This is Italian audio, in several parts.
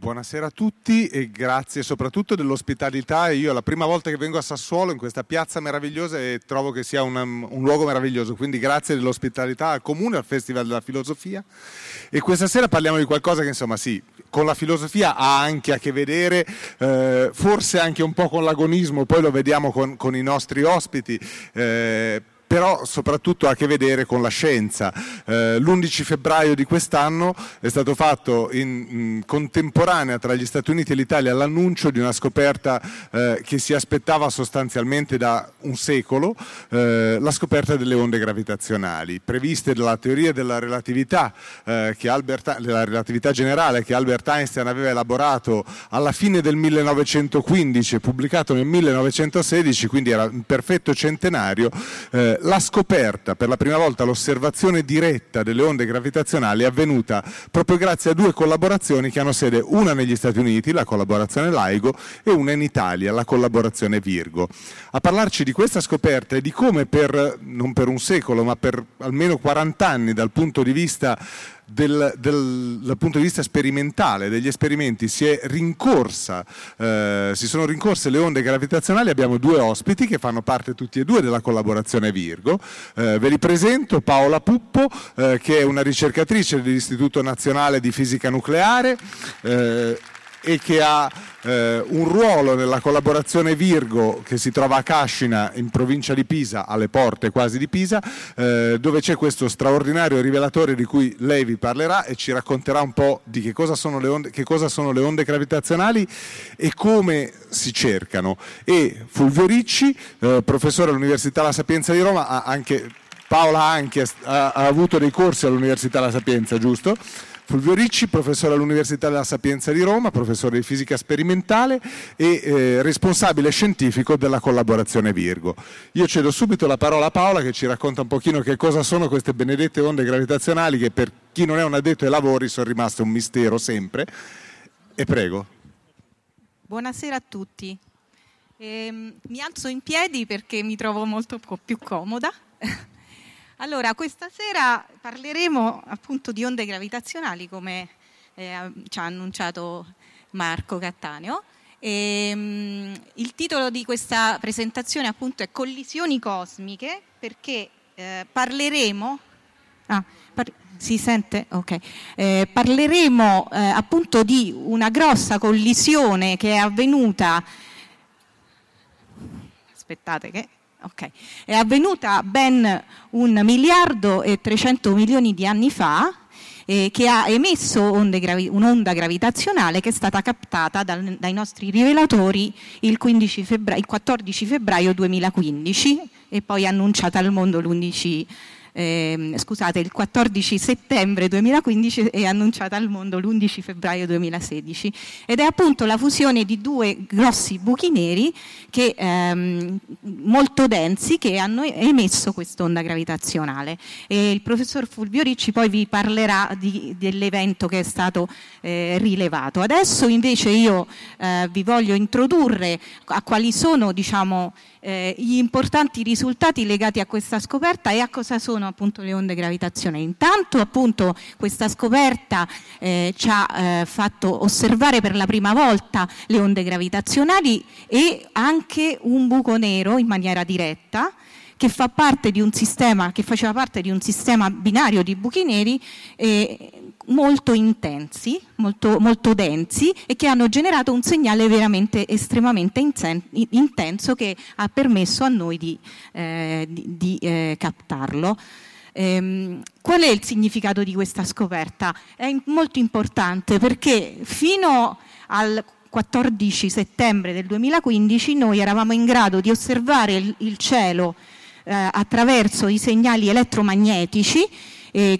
Buonasera a tutti e grazie soprattutto dell'ospitalità. Io è la prima volta che vengo a Sassuolo in questa piazza meravigliosa e trovo che sia un, un luogo meraviglioso, quindi grazie dell'ospitalità al Comune, al Festival della Filosofia. E questa sera parliamo di qualcosa che insomma sì, con la filosofia ha anche a che vedere, eh, forse anche un po' con l'agonismo, poi lo vediamo con, con i nostri ospiti. Eh, però soprattutto ha a che vedere con la scienza. Eh, L'11 febbraio di quest'anno è stato fatto in, in contemporanea tra gli Stati Uniti e l'Italia l'annuncio di una scoperta eh, che si aspettava sostanzialmente da un secolo, eh, la scoperta delle onde gravitazionali, previste dalla teoria della relatività, eh, Albert, della relatività generale che Albert Einstein aveva elaborato alla fine del 1915 e pubblicato nel 1916, quindi era un perfetto centenario eh, la scoperta, per la prima volta l'osservazione diretta delle onde gravitazionali è avvenuta proprio grazie a due collaborazioni che hanno sede, una negli Stati Uniti, la collaborazione LIGO, e una in Italia, la collaborazione Virgo. A parlarci di questa scoperta e di come per, non per un secolo, ma per almeno 40 anni dal punto di vista del, del, dal punto di vista sperimentale degli esperimenti si, rincorsa, eh, si sono rincorse le onde gravitazionali, abbiamo due ospiti che fanno parte tutti e due della collaborazione Virgo. Eh, ve li presento, Paola Puppo eh, che è una ricercatrice dell'Istituto Nazionale di Fisica Nucleare eh, e che ha eh, un ruolo nella collaborazione Virgo che si trova a Cascina in provincia di Pisa, alle porte quasi di Pisa, eh, dove c'è questo straordinario rivelatore di cui lei vi parlerà e ci racconterà un po' di che cosa sono le onde, sono le onde gravitazionali e come si cercano. E Fulvio Ricci, eh, professore all'Università La Sapienza di Roma, ha anche, Paola anche ha, ha avuto dei corsi all'Università La Sapienza, giusto? Fulvio Ricci, professore all'Università della Sapienza di Roma, professore di fisica sperimentale e eh, responsabile scientifico della collaborazione Virgo. Io cedo subito la parola a Paola che ci racconta un pochino che cosa sono queste benedette onde gravitazionali che per chi non è un addetto ai lavori sono rimaste un mistero sempre. E prego. Buonasera a tutti. Eh, mi alzo in piedi perché mi trovo molto più comoda. Allora, questa sera parleremo appunto di onde gravitazionali, come eh, ci ha annunciato Marco Cattaneo. E, um, il titolo di questa presentazione appunto è Collisioni cosmiche, perché eh, parleremo... Ah, par- si sente? Ok. Eh, parleremo eh, appunto di una grossa collisione che è avvenuta... Aspettate che Okay. È avvenuta ben un miliardo e 300 milioni di anni fa eh, che ha emesso gravi- un'onda gravitazionale che è stata captata dal, dai nostri rivelatori il, febbraio, il, 14 febbraio 2015 e poi annunciata al mondo l'11 eh, scusate, il 14 settembre 2015 e annunciata al mondo l'11 febbraio 2016 ed è appunto la fusione di due grossi buchi neri che, ehm, molto densi che hanno emesso quest'onda gravitazionale e il professor Fulvio Ricci poi vi parlerà di, dell'evento che è stato eh, rilevato. Adesso invece io eh, vi voglio introdurre a quali sono diciamo, eh, gli importanti risultati legati a questa scoperta e a cosa sono appunto le onde gravitazionali. Intanto appunto questa scoperta eh, ci ha eh, fatto osservare per la prima volta le onde gravitazionali e anche un buco nero in maniera diretta che, fa sistema, che faceva parte di un sistema binario di buchi neri eh, molto intensi, molto, molto, densi e che hanno generato un segnale veramente estremamente intenso che ha permesso a noi di, eh, di, di eh, captarlo. Ehm, qual è il significato di questa scoperta? È molto importante perché fino al 14 settembre del 2015 noi eravamo in grado di osservare il, cielo attraverso i segnali elettromagnetici,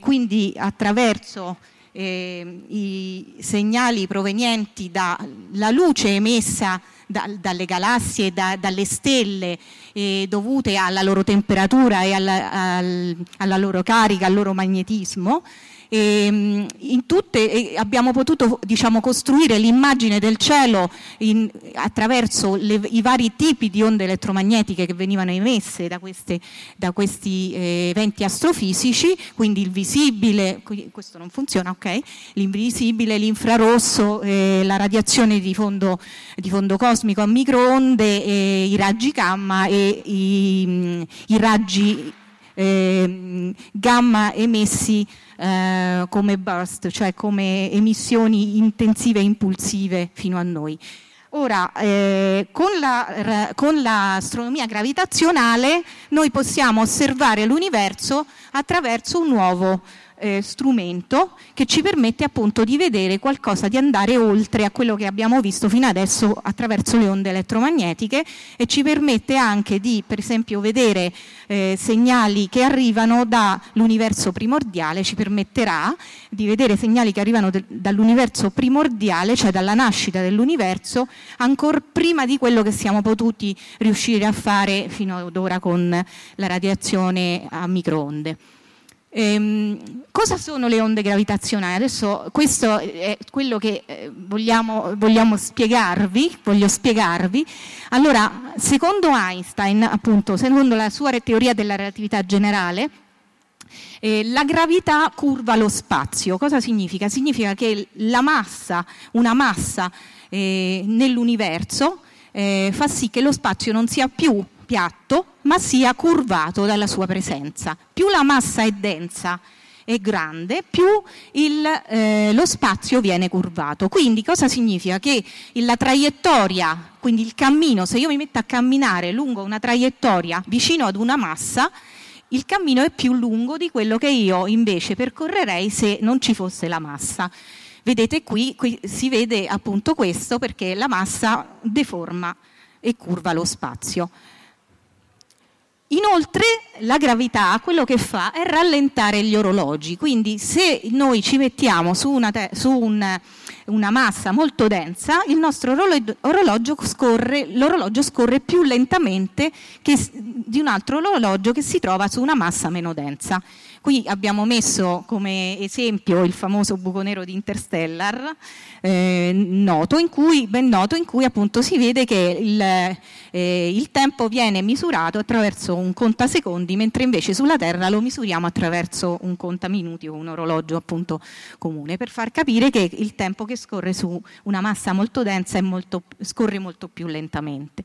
quindi attraverso eh, i segnali provenienti dalla luce emessa da, dalle galassie, da, dalle stelle, eh, dovute alla loro temperatura e alla, al, alla loro carica, al loro magnetismo e, ehm, tutte abbiamo potuto diciamo, costruire l'immagine del cielo in, attraverso le, i vari tipi di onde elettromagnetiche che venivano emesse da, queste, da questi eh, eventi astrofisici, quindi il visibile, questo non funziona, ok? L'invisibile, l'infrarosso, eh, la radiazione di fondo, di fondo, cosmico a microonde, eh, i raggi gamma e i, i raggi eh, gamma emessi eh, come burst, cioè come emissioni intensive e impulsive fino a noi. Ora, eh, con, la, con, l'astronomia gravitazionale noi possiamo osservare l'universo attraverso un nuovo eh, strumento che ci permette appunto di vedere qualcosa, di andare oltre a quello che abbiamo visto fino adesso attraverso le onde elettromagnetiche e ci permette anche di per esempio vedere eh, segnali che arrivano dall'universo primordiale, ci permetterà di vedere segnali che arrivano de- dall'universo primordiale, cioè dalla nascita dell'universo, ancora prima di quello che siamo potuti riuscire a fare fino ad ora con la radiazione a microonde. Ehm, cosa sono le onde gravitazionali? Adesso questo è quello che eh, vogliamo, vogliamo spiegarvi, voglio spiegarvi. Allora, secondo Einstein, appunto, secondo la sua teoria della relatività generale, eh, la gravità curva lo spazio. Cosa significa? Significa che la massa, una massa eh, nell'universo, eh, fa sì che lo spazio non sia più piatto, ma sia curvato dalla sua presenza. Più la massa è densa e grande, più il, eh, lo spazio viene curvato. Quindi cosa significa? Che la traiettoria, quindi il cammino, se io mi metto a camminare lungo una traiettoria vicino ad una massa, il cammino è più lungo di quello che io invece percorrerei se non ci fosse la massa. Vedete qui, qui si vede appunto questo perché la massa deforma e curva lo spazio. Inoltre la gravità quello che fa è rallentare gli orologi, quindi se noi ci mettiamo su una, te- su un, una massa molto densa, il nostro orologio scorre, l'orologio scorre più lentamente che, di un altro orologio che si trova su una massa meno densa. Qui abbiamo messo come esempio il famoso buco nero di Interstellar, eh, noto, in cui, ben noto, in cui appunto si vede che il, eh, il tempo viene misurato attraverso un contasecondi, mentre invece sulla Terra lo misuriamo attraverso un contaminuti o un orologio appunto comune, per far capire che il tempo che scorre su una massa molto densa molto, scorre molto più lentamente.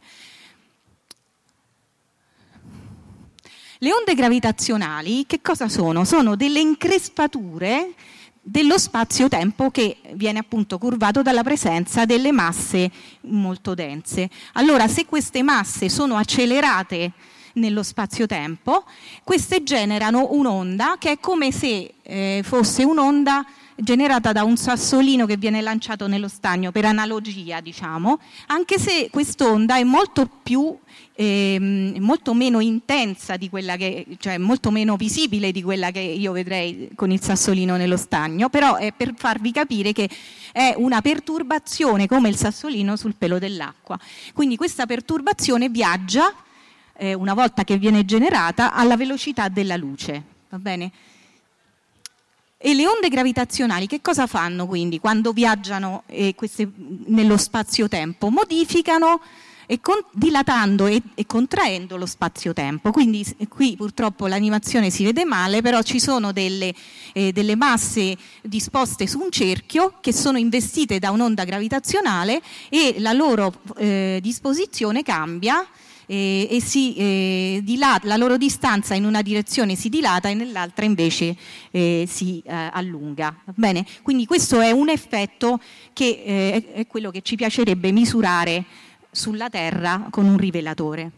Le onde gravitazionali che cosa sono? Sono delle increspature dello spazio-tempo che viene appunto curvato dalla presenza delle masse molto dense. Allora, se queste masse sono accelerate nello spazio-tempo, queste generano un'onda che è come se eh, fosse un'onda generata da un sassolino che viene lanciato nello stagno, per analogia diciamo, anche se quest'onda è molto più ehm, molto meno intensa di quella che, cioè molto meno visibile di quella che io vedrei con il sassolino nello stagno, però è per farvi capire che è una perturbazione come il sassolino sul pelo dell'acqua. Quindi questa perturbazione viaggia eh, una volta che viene generata alla velocità della luce, va bene? E le onde gravitazionali che cosa fanno quindi quando viaggiano eh, queste, nello spazio-tempo? Modificano e con, dilatando e, e, contraendo lo spazio-tempo. Quindi qui purtroppo l'animazione si vede male, però ci sono delle, eh, delle masse disposte su un cerchio che sono investite da un'onda gravitazionale e la loro eh, disposizione cambia eh, e si eh, dilata, la loro distanza in una direzione si dilata e nell'altra invece eh, si eh, allunga. Bene? Quindi questo è un effetto che eh, è quello che ci piacerebbe misurare sulla Terra con un rivelatore.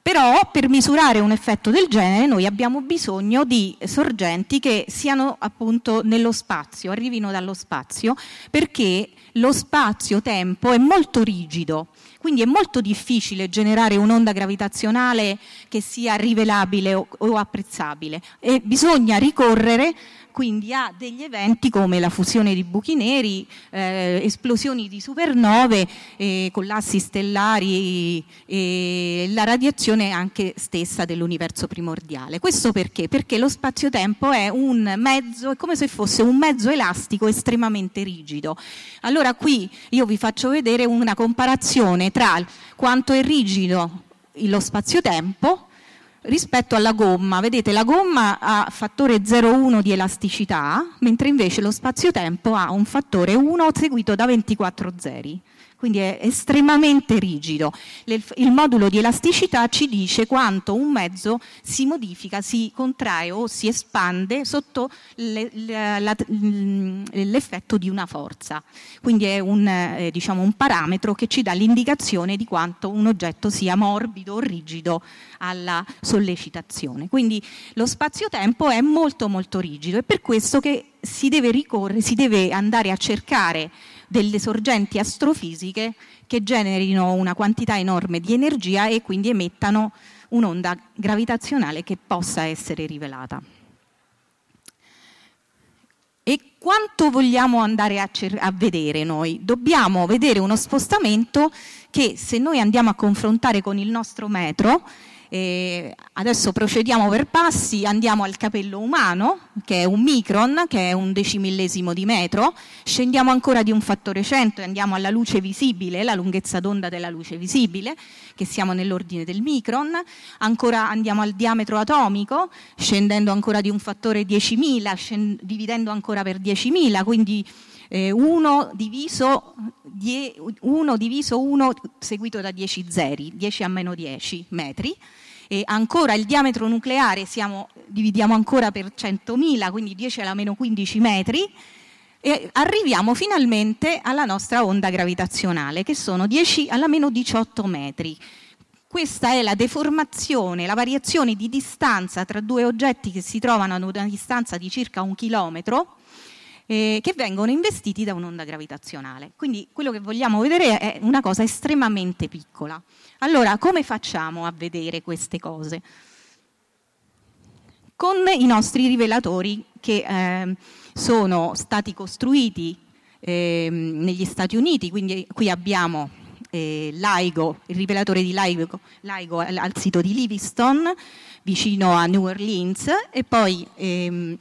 Però per misurare un effetto del genere noi abbiamo bisogno di sorgenti che siano appunto nello spazio, arrivino dallo spazio, perché lo spazio-tempo è molto rigido, Quindi è molto difficile generare un'onda gravitazionale che sia rivelabile o, apprezzabile e bisogna ricorrere quindi a degli eventi come la fusione di buchi neri, eh, esplosioni di supernove, eh, collassi stellari e la radiazione anche stessa dell'universo primordiale. Questo perché? Perché lo spazio-tempo è un mezzo, è come se fosse un mezzo elastico estremamente rigido. Allora qui io vi faccio vedere una comparazione tra quanto è rigido lo spazio-tempo rispetto alla gomma. Vedete, la gomma ha fattore 0,1 di elasticità, mentre invece lo spazio-tempo ha un fattore 1 seguito da 24 zeri quindi è estremamente rigido. Il modulo di elasticità ci dice quanto un mezzo si modifica, si contrae o si espande sotto l'effetto di una forza. Quindi è un, eh, diciamo, un parametro che ci dà l'indicazione di quanto un oggetto sia morbido o rigido alla sollecitazione. Quindi lo spazio-tempo è molto molto rigido, è per questo che si deve ricorrere, si deve andare a cercare delle sorgenti astrofisiche che generino una quantità enorme di energia e quindi emettano un'onda gravitazionale che possa essere rivelata. E quanto vogliamo andare a, a, vedere noi? Dobbiamo vedere uno spostamento che se noi andiamo a confrontare con il nostro metro e adesso procediamo per passi, andiamo al capello umano, che è un micron, che è un decimillesimo di metro, scendiamo ancora di un fattore 100 e andiamo alla luce visibile, la lunghezza d'onda della luce visibile, che siamo nell'ordine del micron, ancora andiamo al diametro atomico, scendendo ancora di un fattore 10.000, dividendo ancora per 10.000, quindi 1 eh, diviso 1 diviso 1 seguito da 10 zeri, 10 a meno 10 metri. E ancora il diametro nucleare siamo, dividiamo ancora per 100.000, quindi 10 alla meno 15 metri, e arriviamo finalmente alla nostra onda gravitazionale, che sono 10 alla meno 18 metri. Questa è la deformazione, la variazione di distanza tra due oggetti che si trovano ad una distanza di circa un chilometro, eh, che vengono investiti da un'onda gravitazionale. Quindi quello che vogliamo vedere è una cosa estremamente piccola. Allora, come facciamo a vedere queste cose? Con i nostri rivelatori che eh, sono stati costruiti eh, negli Stati Uniti, quindi qui abbiamo eh, LIGO, il rivelatore di LIGO, LIGO al, al, sito di Livingston, vicino a New Orleans, e poi ehm,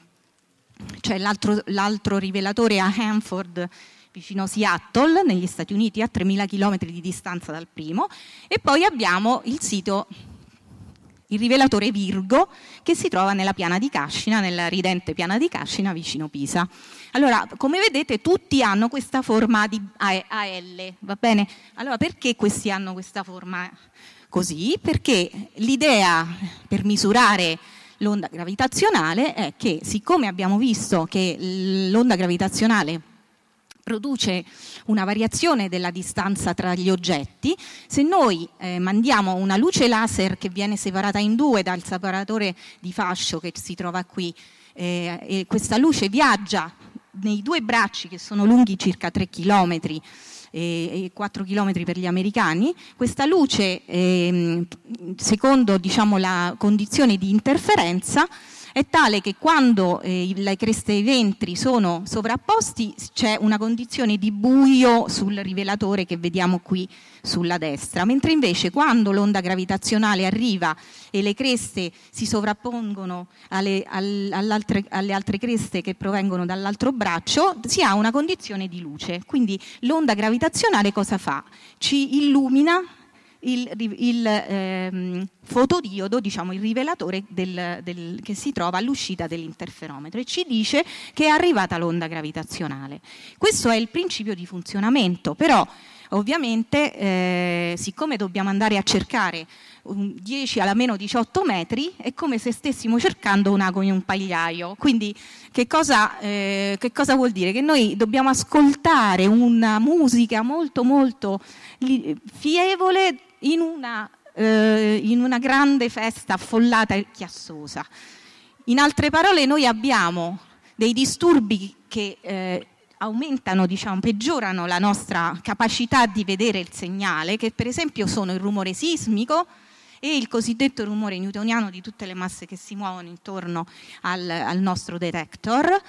c'è l'altro, l'altro rivelatore a Hanford vicino Seattle, negli Stati Uniti, a 3.000 km di distanza dal primo, e poi abbiamo il sito, il rivelatore Virgo, che si trova nella piana di Cascina, nella ridente piana di Cascina, vicino Pisa. Allora, come vedete, tutti hanno questa forma di AL, va bene? Allora, perché questi hanno questa forma così? Perché l'idea per misurare l'onda gravitazionale è che siccome abbiamo visto che l'onda gravitazionale produce una variazione della distanza tra gli oggetti, se noi eh, mandiamo una luce laser che viene separata in due dal separatore di fascio che si trova qui, eh, e questa luce viaggia nei due bracci che sono lunghi circa 3 chilometri e 4 km per gli americani, questa luce, ehm, secondo diciamo, la condizione di interferenza, è tale che quando eh, le creste e i ventri sono sovrapposti c'è una condizione di buio sul rivelatore che vediamo qui sulla destra, mentre invece quando l'onda gravitazionale arriva e le creste si sovrappongono alle, alle altre creste che provengono dall'alro braccio, si ha una condizione di luce. Quindi l'onda gravitazionale cosa fa? Ci illumina il, il ehm, fotodiodo, diciamo il rivelatore del, del, che si trova all'uscita dell'interferometro e ci dice che è arrivata l'onda gravitazionale. Questo è il principio di funzionamento, però ovviamente eh, siccome dobbiamo andare a cercare 10 alla meno 18 metri è come se stessimo cercando un ago in un pagliaio. Quindi che cosa, eh, che cosa, vuol dire? Che noi dobbiamo ascoltare una musica molto molto fievole in una, eh, in una grande festa affollata e chiassosa. In altre parole noi abbiamo dei disturbi che eh, aumentano, diciamo, peggiorano la nostra capacità di vedere il segnale, che per esempio sono il rumore sismico e il cosiddetto rumore newtoniano di tutte le masse che si muovono intorno al, al nostro detector.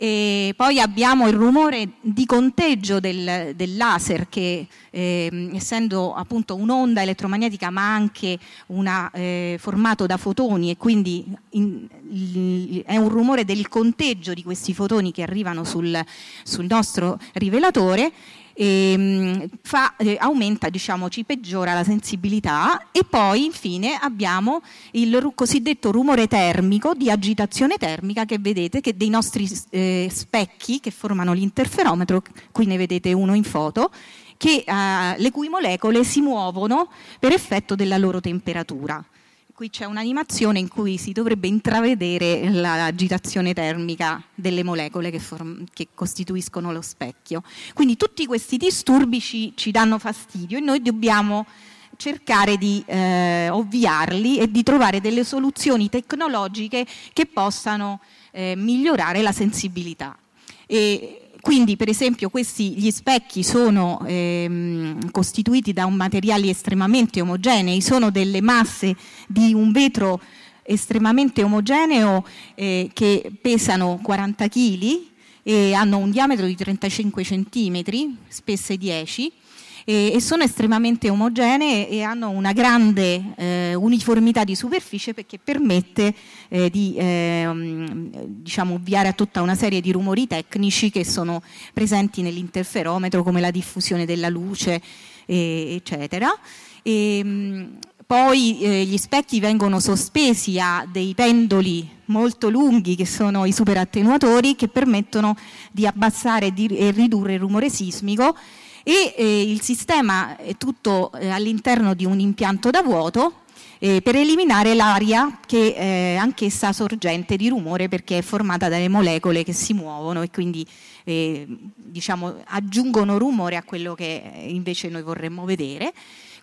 E poi abbiamo il rumore di conteggio del, del laser che eh, essendo appunto un'onda elettromagnetica ma anche una, eh, formato da fotoni e quindi in, il, è un rumore del conteggio di questi fotoni che arrivano sul, sul nostro rivelatore ehm, fa, eh, aumenta, diciamo, ci peggiora la sensibilità e poi infine abbiamo il cosiddetto rumore termico di agitazione termica che vedete che dei nostri eh, specchi che formano l'interferometro, qui ne vedete uno in foto, che, eh, le cui molecole si muovono per effetto della loro temperatura qui c'è un'animazione in cui si dovrebbe intravedere l'agitazione termica delle molecole che, form- che, costituiscono lo specchio. Quindi tutti questi disturbi ci, ci danno fastidio e noi dobbiamo cercare di eh, ovviarli e di trovare delle soluzioni tecnologiche che possano eh, migliorare la sensibilità. E quindi per esempio questi, gli specchi sono ehm, costituiti da materiali estremamente omogenei, sono delle masse di un vetro estremamente omogeneo eh, che pesano 40 kg e hanno un diametro di 35 cm, spesse 10 e, e sono estremamente omogenee e hanno una grande eh, uniformità di superficie perché permette eh, di eh, diciamo, ovviare a tutta una serie di rumori tecnici che sono presenti nell'interferometro come la diffusione della luce eccetera. E, poi eh, gli specchi vengono sospesi a dei pendoli molto lunghi che sono i superattenuatori che permettono di abbassare e ridurre il rumore sismico e eh, il sistema è tutto eh, all'interno di un impianto da vuoto eh, per eliminare l'aria che è anch'essa sorgente di rumore perché è formata dalle molecole che si muovono e quindi eh, diciamo, aggiungono rumore a quello che invece noi vorremmo vedere.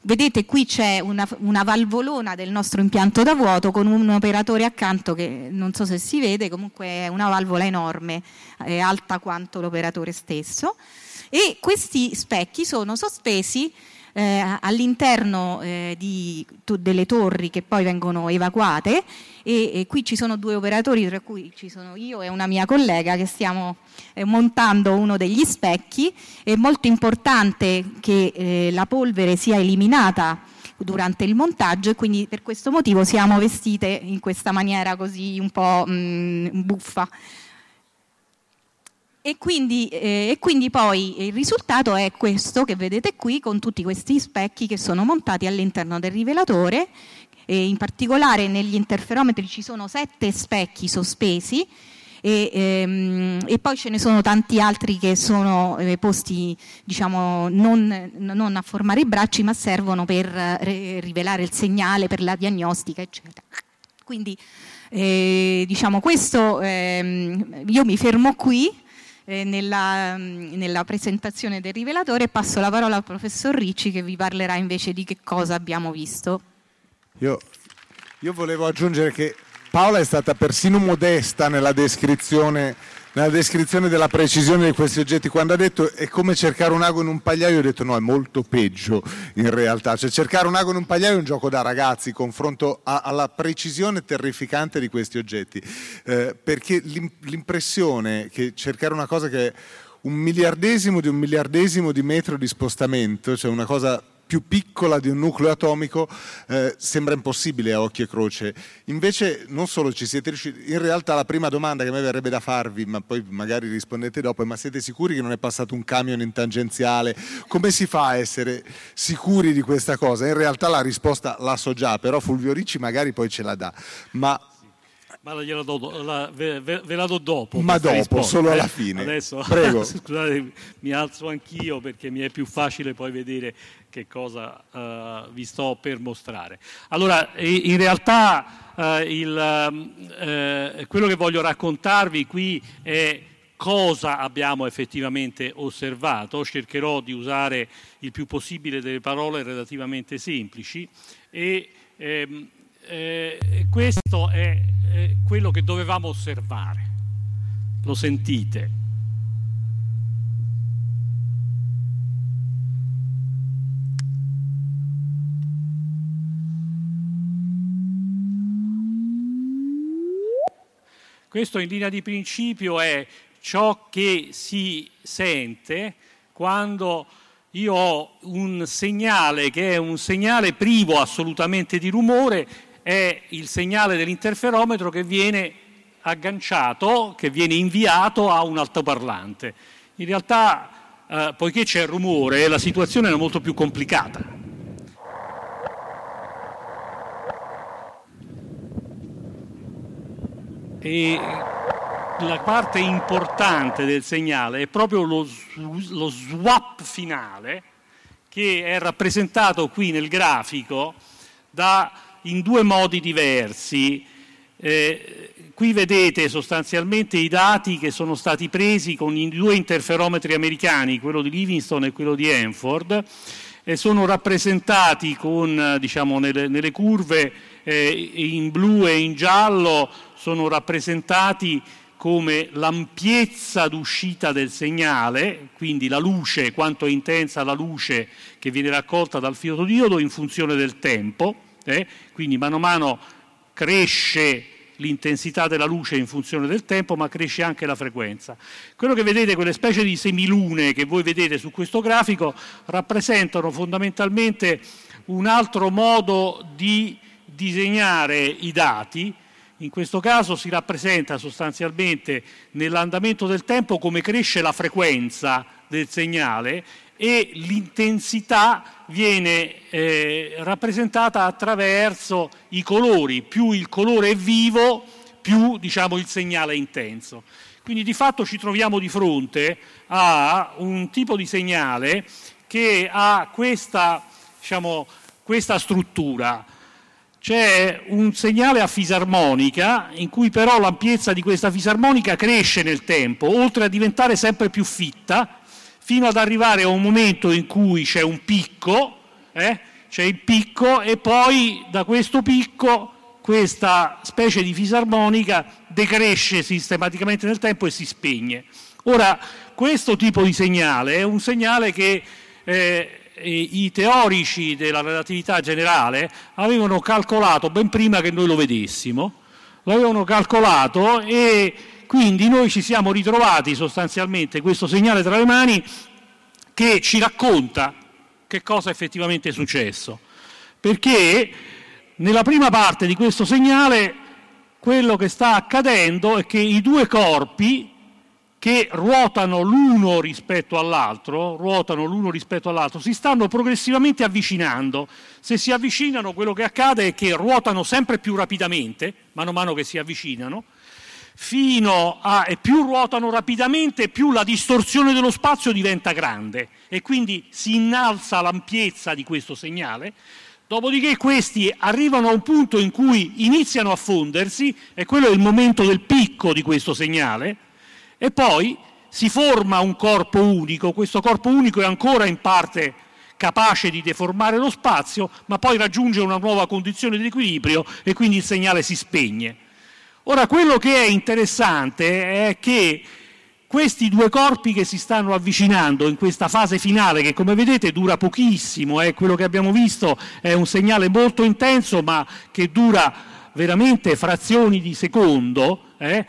Vedete qui c'è una, una, valvolona del nostro impianto da vuoto con un operatore accanto che non so se si vede, comunque è una valvola enorme, è alta quanto l'operatore stesso e questi specchi sono sospesi eh, all'interno eh, di, to, delle torri che poi vengono evacuate. E, e, qui ci sono due operatori tra cui ci sono io e una mia collega che stiamo eh, montando uno degli specchi. È molto importante che eh, la polvere sia eliminata durante il montaggio e quindi per questo motivo siamo vestite in questa maniera così un po' mh, mm, buffa e quindi, eh, e quindi, poi il risultato è questo che vedete qui con tutti questi specchi che sono montati all'interno del rivelatore e in particolare negli interferometri ci sono sette specchi sospesi e, ehm, e, poi ce ne sono tanti altri che sono eh, posti diciamo, non, non, a formare i bracci ma servono per eh, rivelare il segnale, per la diagnostica eccetera. Quindi eh, diciamo questo ehm, io mi fermo qui eh, nella, mm, nella, presentazione del rivelatore. Passo la parola al professor Ricci che vi parlerà invece di che cosa abbiamo visto. Io, io volevo aggiungere che Paola è stata persino modesta nella descrizione nella descrizione della precisione di questi oggetti, quando ha detto è come cercare un ago in un pagliaio, ho detto no, è molto peggio in realtà. Cioè cercare un ago in un pagliaio è un gioco da ragazzi, confronto a, alla precisione terrificante di questi oggetti, eh, perché l'impressione che cercare una cosa che è un miliardesimo di un miliardesimo di metro di spostamento, cioè una cosa più piccola di un nucleo atomico eh, sembra impossibile a occhio e croce. Invece non solo ci siete riusciti, in realtà la prima domanda che me verrebbe da farvi, ma poi magari rispondete dopo, ma siete sicuri che non è passato un camion in tangenziale? Come si fa a essere sicuri di questa cosa? In realtà la risposta la so già, però Fulvio Ricci magari poi ce la dà. Ma ma la do, la, ve, ve, la do dopo. Ma dopo, risposta. solo alla fine. Adesso, Prego. scusate, mi alzo anch'io perché mi è più facile poi vedere che cosa uh, vi sto per mostrare. Allora, in realtà uh, il, uh, quello che voglio raccontarvi qui è cosa abbiamo effettivamente osservato. Cercherò di usare il più possibile delle parole relativamente semplici e ehm, eh, questo è eh, quello che dovevamo osservare. Lo sentite? Questo in linea di principio è ciò che si sente quando io ho un segnale che è un segnale privo assolutamente di rumore, è il segnale dell'interferometro che viene agganciato, che viene inviato a un altoparlante. In realtà, eh, poiché c'è rumore, la situazione è molto più complicata. E la parte importante del segnale è proprio lo, lo swap finale che è rappresentato qui nel grafico da, in due modi diversi. Eh, qui vedete sostanzialmente i dati che sono stati presi con i due interferometri americani, quello di Livingston e quello di Hanford, e sono rappresentati con, diciamo, nelle, nelle curve eh, in blu e in giallo, sono rappresentati come l'ampiezza d'uscita del segnale, quindi la luce, quanto è intensa la luce che viene raccolta dal fotodiodo in funzione del tempo, eh? quindi mano a mano cresce l'intensità della luce in funzione del tempo, ma cresce anche la frequenza. Quello che vedete, quelle specie di semilune che voi vedete su questo grafico, rappresentano fondamentalmente un altro modo di disegnare i dati, in questo caso si rappresenta sostanzialmente nell'andamento del tempo come cresce la frequenza del segnale e l'intensità viene eh, rappresentata attraverso i colori, più il colore è vivo, più diciamo, il segnale è intenso. Quindi di fatto ci troviamo di fronte a un tipo di segnale che ha questa, diciamo, questa struttura c'è un segnale a fisarmonica in cui però l'ampiezza di questa fisarmonica cresce nel tempo, oltre a diventare sempre più fitta, fino ad arrivare a un momento in cui c'è un picco, eh? c'è il picco e poi da questo picco questa specie di fisarmonica decresce sistematicamente nel tempo e si spegne. Ora, questo tipo di segnale è un segnale che eh, i teorici della relatività generale avevano calcolato ben prima che noi lo vedessimo, l'avevano calcolato e quindi noi ci siamo ritrovati sostanzialmente questo segnale tra le mani che ci racconta che cosa effettivamente è successo. Perché nella prima parte di questo segnale quello che sta accadendo è che i due corpi che ruotano l'uno rispetto all'altro, ruotano l'uno rispetto all'altro, si stanno progressivamente avvicinando. Se si avvicinano, quello che accade è che ruotano sempre più rapidamente, mano a mano che si avvicinano, fino a e più ruotano rapidamente, più la distorsione dello spazio diventa grande e quindi si innalza l'ampiezza di questo segnale. Dopodiché questi arrivano a un punto in cui iniziano a fondersi, e quello è il momento del picco di questo segnale, e poi si forma un corpo unico, questo corpo unico è ancora in parte capace di deformare lo spazio, ma poi raggiunge una nuova condizione di equilibrio e quindi il segnale si spegne. Ora, quello che è interessante è che questi due corpi che si stanno avvicinando in questa fase finale, che come vedete dura pochissimo, eh, quello che abbiamo visto è un segnale molto intenso, ma che dura veramente frazioni di secondo, eh,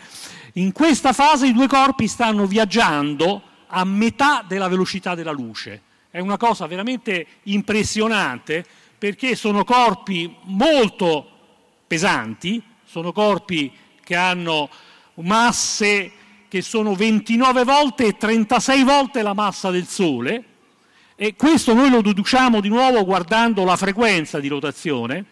in questa fase i due corpi stanno viaggiando a metà della velocità della luce. È una cosa veramente impressionante perché sono corpi molto pesanti, sono corpi che hanno masse che sono 29 volte e 36 volte la massa del Sole e questo noi lo deduciamo di nuovo guardando la frequenza di rotazione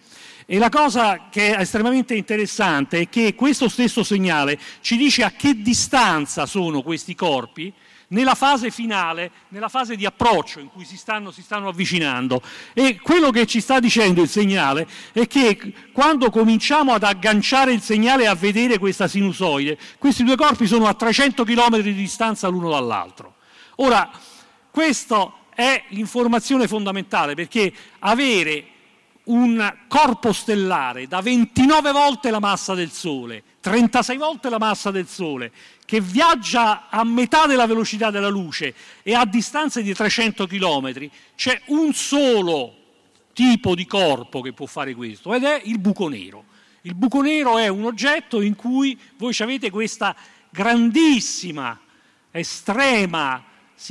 e la cosa che è estremamente interessante è che questo stesso segnale ci dice a che distanza sono questi corpi nella fase finale, nella fase di approccio in cui si stanno, si stanno, avvicinando. E quello che ci sta dicendo il segnale è che quando cominciamo ad agganciare il segnale a vedere questa sinusoide, questi due corpi sono a 300 km di distanza l'uno dall'altro. Ora, questa è l'informazione fondamentale perché avere un corpo stellare da 29 volte la massa del Sole, 36 volte la massa del Sole, che viaggia a metà della velocità della luce e a distanze di 300 km, c'è un solo tipo di corpo che può fare questo ed è il buco nero. Il buco nero è un oggetto in cui voi avete questa grandissima, estrema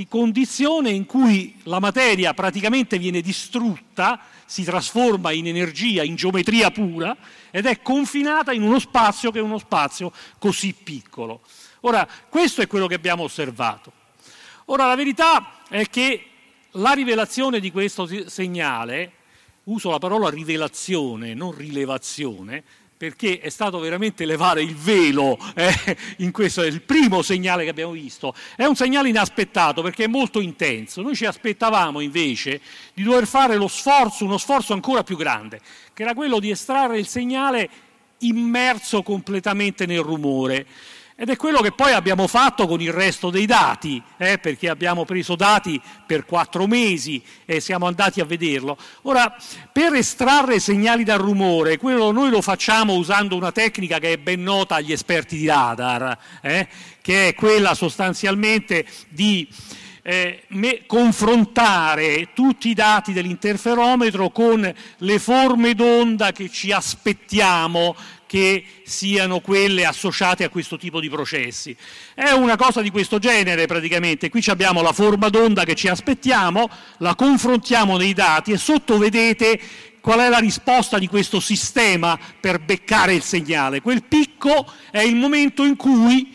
condizione in cui la materia praticamente viene distrutta, si trasforma in energia, in geometria pura ed è confinata in uno spazio che è uno spazio così piccolo. Ora, questo è quello che abbiamo osservato. Ora, la verità è che la rivelazione di questo segnale, uso la parola rivelazione, non rilevazione, perché è stato veramente levare il velo, eh, in questo è il primo segnale che abbiamo visto, è un segnale inaspettato perché è molto intenso. Noi ci aspettavamo invece di dover fare lo sforzo, uno sforzo ancora più grande, che era quello di estrarre il segnale immerso completamente nel rumore. Ed è quello che poi abbiamo fatto con il resto dei dati, eh, perché abbiamo preso dati per quattro mesi e siamo andati a vederlo. Ora, per estrarre segnali dal rumore, quello noi lo facciamo usando una tecnica che è ben nota agli esperti di radar, eh, che è quella sostanzialmente di eh, me, confrontare tutti i dati dell'interferometro con le forme d'onda che ci aspettiamo che siano quelle associate a questo tipo di processi. È una cosa di questo genere praticamente, qui abbiamo la forma d'onda che ci aspettiamo, la confrontiamo nei dati e sotto vedete qual è la risposta di questo sistema per beccare il segnale. Quel picco è il momento in cui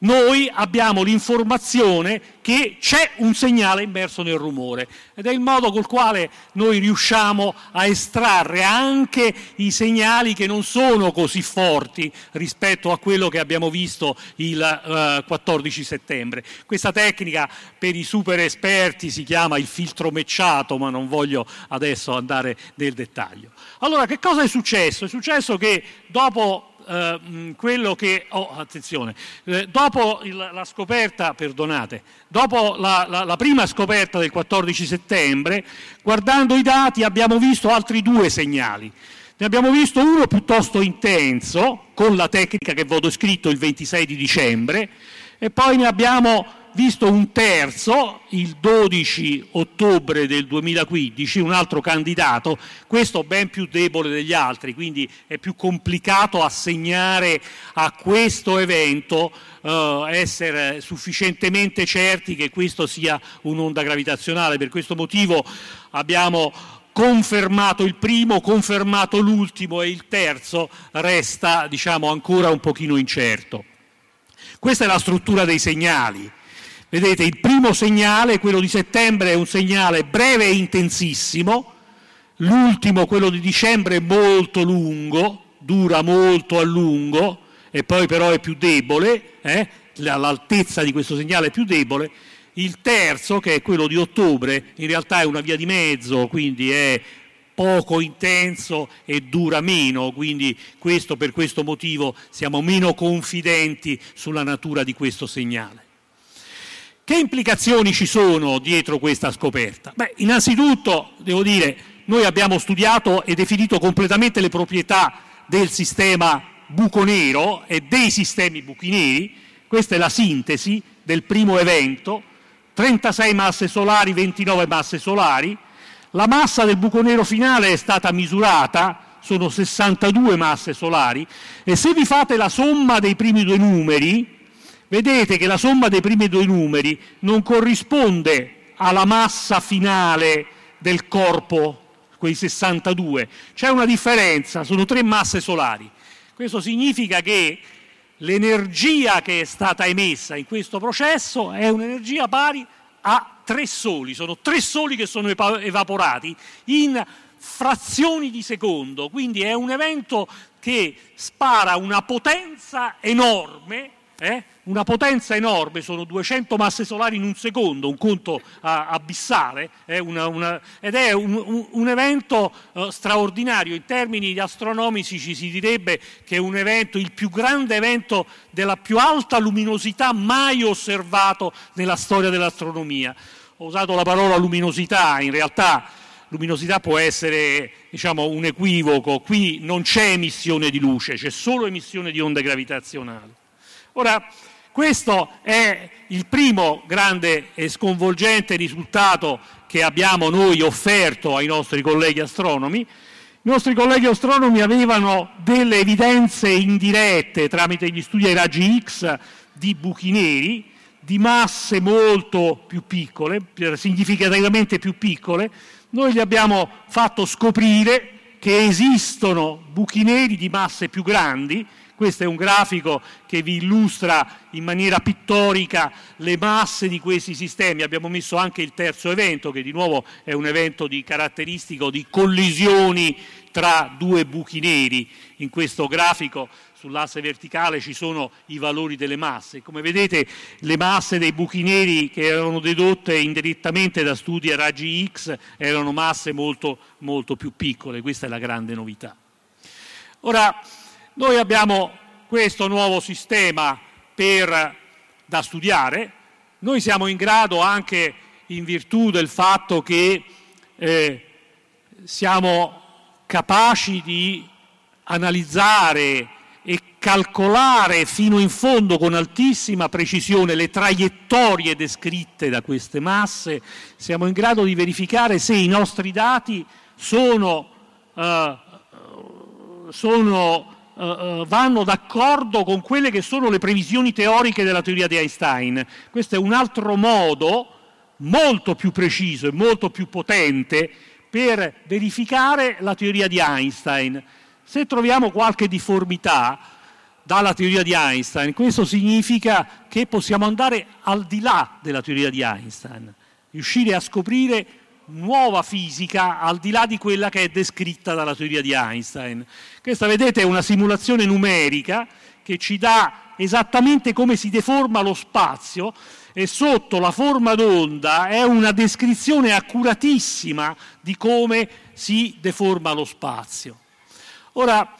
noi abbiamo l'informazione che c'è un segnale immerso nel rumore ed è il modo col quale noi riusciamo a estrarre anche i segnali che non sono così forti rispetto a quello che abbiamo visto il eh, 14 settembre. Questa tecnica per i super esperti si chiama il filtro mecciato, ma non voglio adesso andare nel dettaglio. Allora, che cosa è successo? È successo che dopo eh, quello che... Oh, attenzione, eh, dopo il, la scoperta, perdonate, dopo la, la, la, prima scoperta del 14 settembre, guardando i dati abbiamo visto altri due segnali. Ne abbiamo visto uno piuttosto intenso, con la tecnica che voto scritto il 26 di dicembre, e poi ne abbiamo visto un terzo, il 12 ottobre del 2015, un altro candidato, questo ben più debole degli altri, quindi è più complicato assegnare a questo evento eh, essere sufficientemente certi che questo sia un'onda gravitazionale. Per questo motivo abbiamo confermato il primo, confermato l'ultimo e il terzo resta diciamo, ancora un pochino incerto. Questa è la struttura dei segnali. Vedete, il primo segnale, quello di settembre, è un segnale breve e intensissimo, l'ultimo, quello di dicembre, è molto lungo, dura molto a lungo e poi però è più debole, eh? l'altezza di questo segnale è più debole. Il terzo, che è quello di ottobre, in realtà è una via di mezzo, quindi è poco intenso e dura meno, quindi questo, per questo motivo siamo meno confidenti sulla natura di questo segnale. Che implicazioni ci sono dietro questa scoperta? Beh, innanzitutto, devo dire, noi abbiamo studiato e definito completamente le proprietà del sistema buco nero e dei sistemi buchi neri. Questa è la sintesi del primo evento, 36 masse solari, 29 masse solari. La massa del buco nero finale è stata misurata, sono 62 masse solari, e se vi fate la somma dei primi due numeri, vedete che la somma dei primi due numeri non corrisponde alla massa finale del corpo, quei 62. C'è una differenza, sono tre masse solari. Questo significa che l'energia che è stata emessa in questo processo è un'energia pari a tre soli, sono tre soli che sono evaporati in frazioni di secondo, quindi è un evento che spara una potenza enorme eh? una potenza enorme, sono 200 masse solari in un secondo, un conto abissale, eh? una, una, ed è un, un, un evento uh, straordinario. In termini astronomici ci si direbbe che è un evento, il più grande evento della più alta luminosità mai osservato nella storia dell'astronomia. Ho usato la parola luminosità, in realtà luminosità può essere diciamo, un equivoco, qui non c'è emissione di luce, c'è solo emissione di onde gravitazionali. Ora, questo è il primo grande e sconvolgente risultato che abbiamo noi offerto ai nostri colleghi astronomi. I nostri colleghi astronomi avevano delle evidenze indirette tramite gli studi ai raggi X di buchi neri di masse molto più piccole, significativamente più piccole. Noi gli abbiamo fatto scoprire che esistono buchi neri di masse più grandi questo è un grafico che vi illustra in maniera pittorica le masse di questi sistemi. Abbiamo messo anche il terzo evento, che di nuovo è un evento di caratteristico di collisioni tra due buchi neri. In questo grafico sull'asse verticale ci sono i valori delle masse. Come vedete le masse dei buchi neri che erano dedotte indirettamente da studi a raggi X erano masse molto, molto più piccole, questa è la grande novità. Ora, noi abbiamo questo nuovo sistema per, da studiare, noi siamo in grado anche in virtù del fatto che eh, siamo capaci di analizzare e calcolare fino in fondo con altissima precisione le traiettorie descritte da queste masse, siamo in grado di verificare se i nostri dati sono, eh, sono eh, eh, vanno d'accordo con quelle che sono le previsioni teoriche della teoria di Einstein. Questo è un altro modo molto più preciso e molto più potente per verificare la teoria di Einstein. Se troviamo qualche difformità dalla teoria di Einstein, questo significa che possiamo andare al di là della teoria di Einstein, riuscire a scoprire nuova fisica al di là di quella che è descritta dalla teoria di Einstein. Questa, vedete, è una simulazione numerica che ci dà esattamente come si deforma lo spazio e sotto la forma d'onda è una descrizione accuratissima di come si deforma lo spazio. Ora,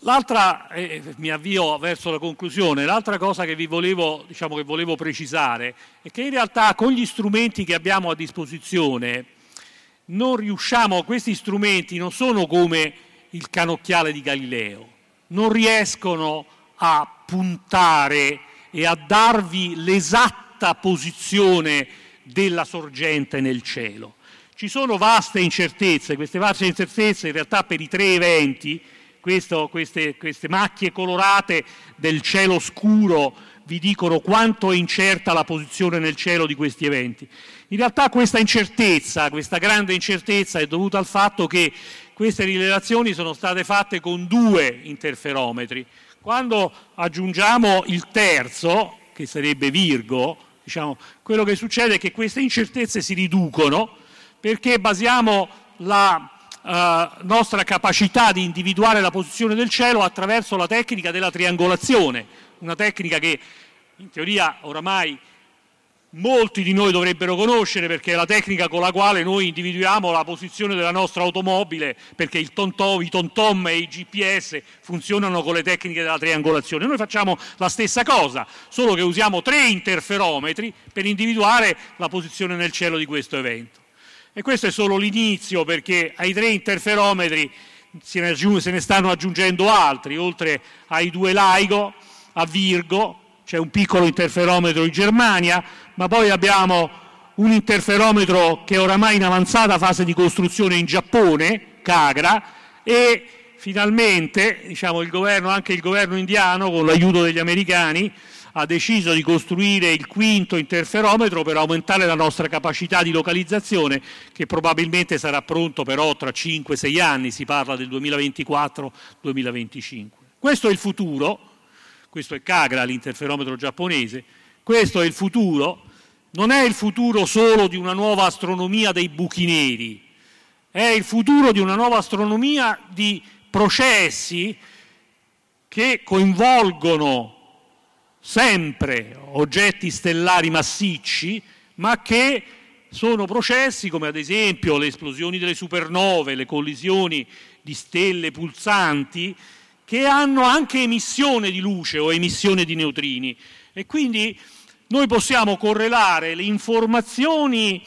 l'altra, eh, mi avvio verso la conclusione, l'altra cosa che vi volevo, diciamo, che volevo precisare è che in realtà con gli strumenti che abbiamo a disposizione non riusciamo, questi strumenti non sono come il canocchiale di Galileo, non riescono a puntare e a darvi l'esatta posizione della sorgente nel cielo. Ci sono vaste incertezze, queste vaste incertezze in realtà per i tre eventi, questo, queste, queste macchie colorate del cielo scuro vi dicono quanto è incerta la posizione nel cielo di questi eventi. In realtà questa incertezza, questa grande incertezza è dovuta al fatto che queste rilevazioni sono state fatte con due interferometri. Quando aggiungiamo il terzo, che sarebbe Virgo, diciamo, quello che succede è che queste incertezze si riducono perché basiamo la eh, nostra capacità di individuare la posizione del cielo attraverso la tecnica della triangolazione, una tecnica che in teoria oramai molti di noi dovrebbero conoscere perché è la tecnica con la quale noi individuiamo la posizione della nostra automobile perché il TomTom, i TomTom e i GPS funzionano con le tecniche della triangolazione. Noi facciamo la stessa cosa, solo che usiamo tre interferometri per individuare la posizione nel cielo di questo evento. E questo è solo l'inizio perché ai tre interferometri se ne, se ne stanno aggiungendo altri, oltre ai due LIGO, a Virgo, c'è un piccolo interferometro in Germania, ma poi abbiamo un interferometro che è oramai in avanzata fase di costruzione in Giappone, Cagra, e finalmente diciamo, il governo, anche il governo indiano, con l'aiuto degli americani, ha deciso di costruire il quinto interferometro per aumentare la nostra capacità di localizzazione, che probabilmente sarà pronto però tra 5-6 anni, si parla del 2024-2025. Questo è il futuro, questo è Kagra, l'interferometro giapponese, questo è il futuro, non è il futuro solo di una nuova astronomia dei buchi neri, è il futuro di una nuova astronomia di processi che coinvolgono sempre oggetti stellari massicci, ma che sono processi come ad esempio le esplosioni delle supernove, le collisioni di stelle pulsanti, che hanno anche emissione di luce o emissione di neutrini. E quindi noi possiamo correlare le informazioni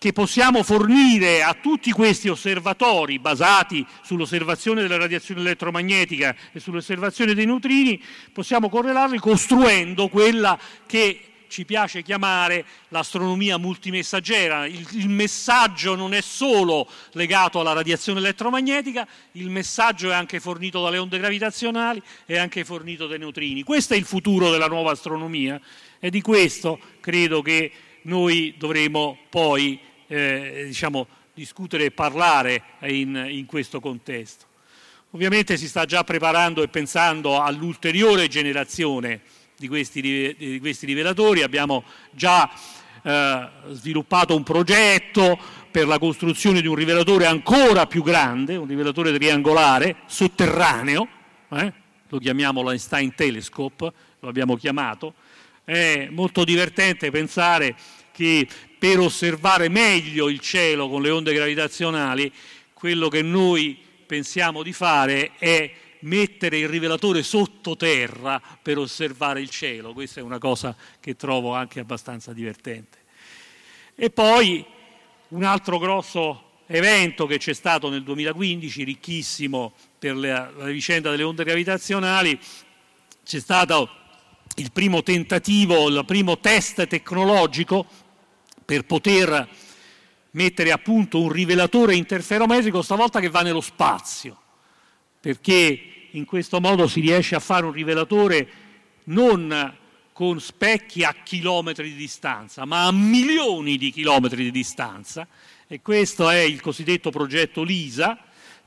che possiamo fornire a tutti questi osservatori basati sull'osservazione della radiazione elettromagnetica e sull'osservazione dei neutrini, possiamo correlarli costruendo quella che ci piace chiamare l'astronomia multimessaggera. Il, il, messaggio non è solo legato alla radiazione elettromagnetica, il messaggio è anche fornito dalle onde gravitazionali e anche fornito dai neutrini. Questo è il futuro della nuova astronomia e di questo credo che noi dovremo poi eh, diciamo, discutere e parlare in, in questo contesto. Ovviamente si sta già preparando e pensando all'ulteriore generazione di questi, di questi, rivelatori, abbiamo già eh, sviluppato un progetto per la costruzione di un rivelatore ancora più grande, un rivelatore triangolare, sotterraneo, eh? lo chiamiamo l'Einstein Telescope, lo abbiamo chiamato. È molto divertente pensare che per osservare meglio il cielo con le onde gravitazionali, quello che noi pensiamo di fare è mettere il rivelatore sottoterra per osservare il cielo. Questa è una cosa che trovo anche abbastanza divertente. E poi un altro grosso evento che c'è stato nel 2015, ricchissimo per la, la vicenda delle onde gravitazionali, c'è stato il primo tentativo, il primo test tecnologico per poter mettere a punto un rivelatore interferometrico stavolta che va nello spazio, perché in questo modo si riesce a fare un rivelatore non con specchi a chilometri di distanza, ma a milioni di chilometri di distanza e questo è il cosiddetto progetto LISA.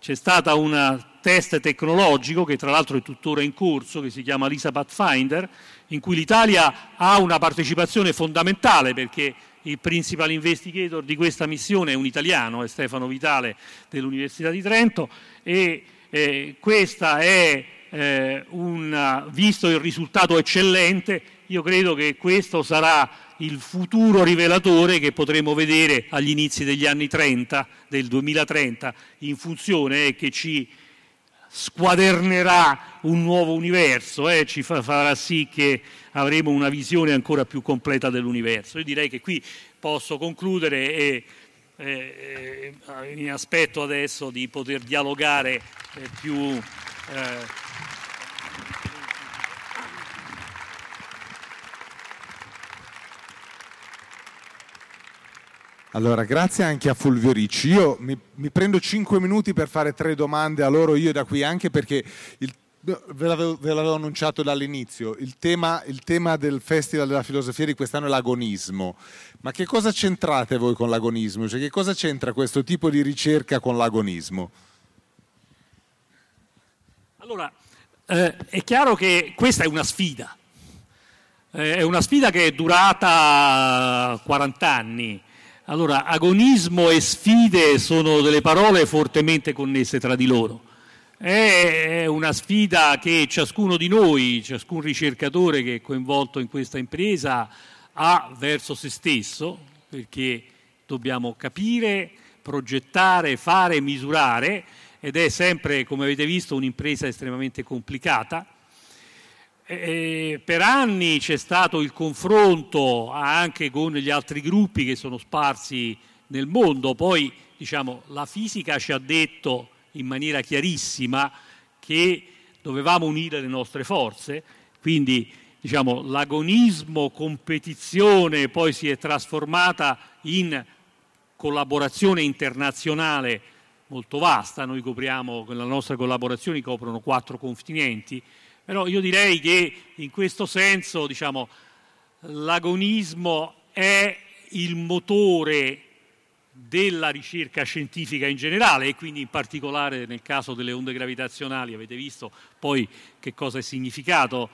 C'è stato un test tecnologico che tra l'altro è tuttora in corso, che si chiama LISA Pathfinder, in cui l'Italia ha una partecipazione fondamentale perché il principal investigator di questa missione è un italiano, è Stefano Vitale dell'Università di Trento e eh, questa è eh, un, visto il risultato eccellente, io credo che questo sarà il futuro rivelatore che potremo vedere agli inizi degli anni 30, del 2030, in funzione che ci squadernerà un nuovo universo, eh, ci fa, farà sì che avremo una visione ancora più completa dell'universo. Io direi che qui posso concludere e eh, eh, mi aspetto adesso di poter dialogare eh, più. Allora, grazie anche a Fulvio Ricci. Io mi, mi, prendo cinque minuti per fare tre domande a loro, io da qui, anche perché il, ve, l'avevo, ve, l'avevo, annunciato dall'inizio, il tema, il tema, del Festival della Filosofia di quest'anno è l'agonismo. Ma che cosa c'entrate voi con l'agonismo? Cioè, che cosa c'entra questo tipo di ricerca con l'agonismo? Allora, eh, è chiaro che questa è una sfida. Eh, è una sfida che è durata 40 anni allora, agonismo e sfide sono delle parole fortemente connesse tra di loro. È una sfida che ciascuno di noi, ciascun ricercatore che è coinvolto in questa impresa ha verso se stesso, perché dobbiamo capire, progettare, fare, misurare ed è sempre, come avete visto, un'impresa estremamente complicata eh, per anni c'è stato il confronto anche con gli altri gruppi che sono sparsi nel mondo, poi diciamo, la fisica ci ha detto in maniera chiarissima che dovevamo unire le nostre forze, quindi diciamo, l'agonismo, competizione poi si è trasformata in collaborazione internazionale molto vasta, noi copriamo, con la nostra collaborazione coprono quattro continenti, però io direi che in questo senso diciamo, l'agonismo è il motore della ricerca scientifica in generale e quindi in particolare nel caso delle onde gravitazionali avete visto poi che cosa è significato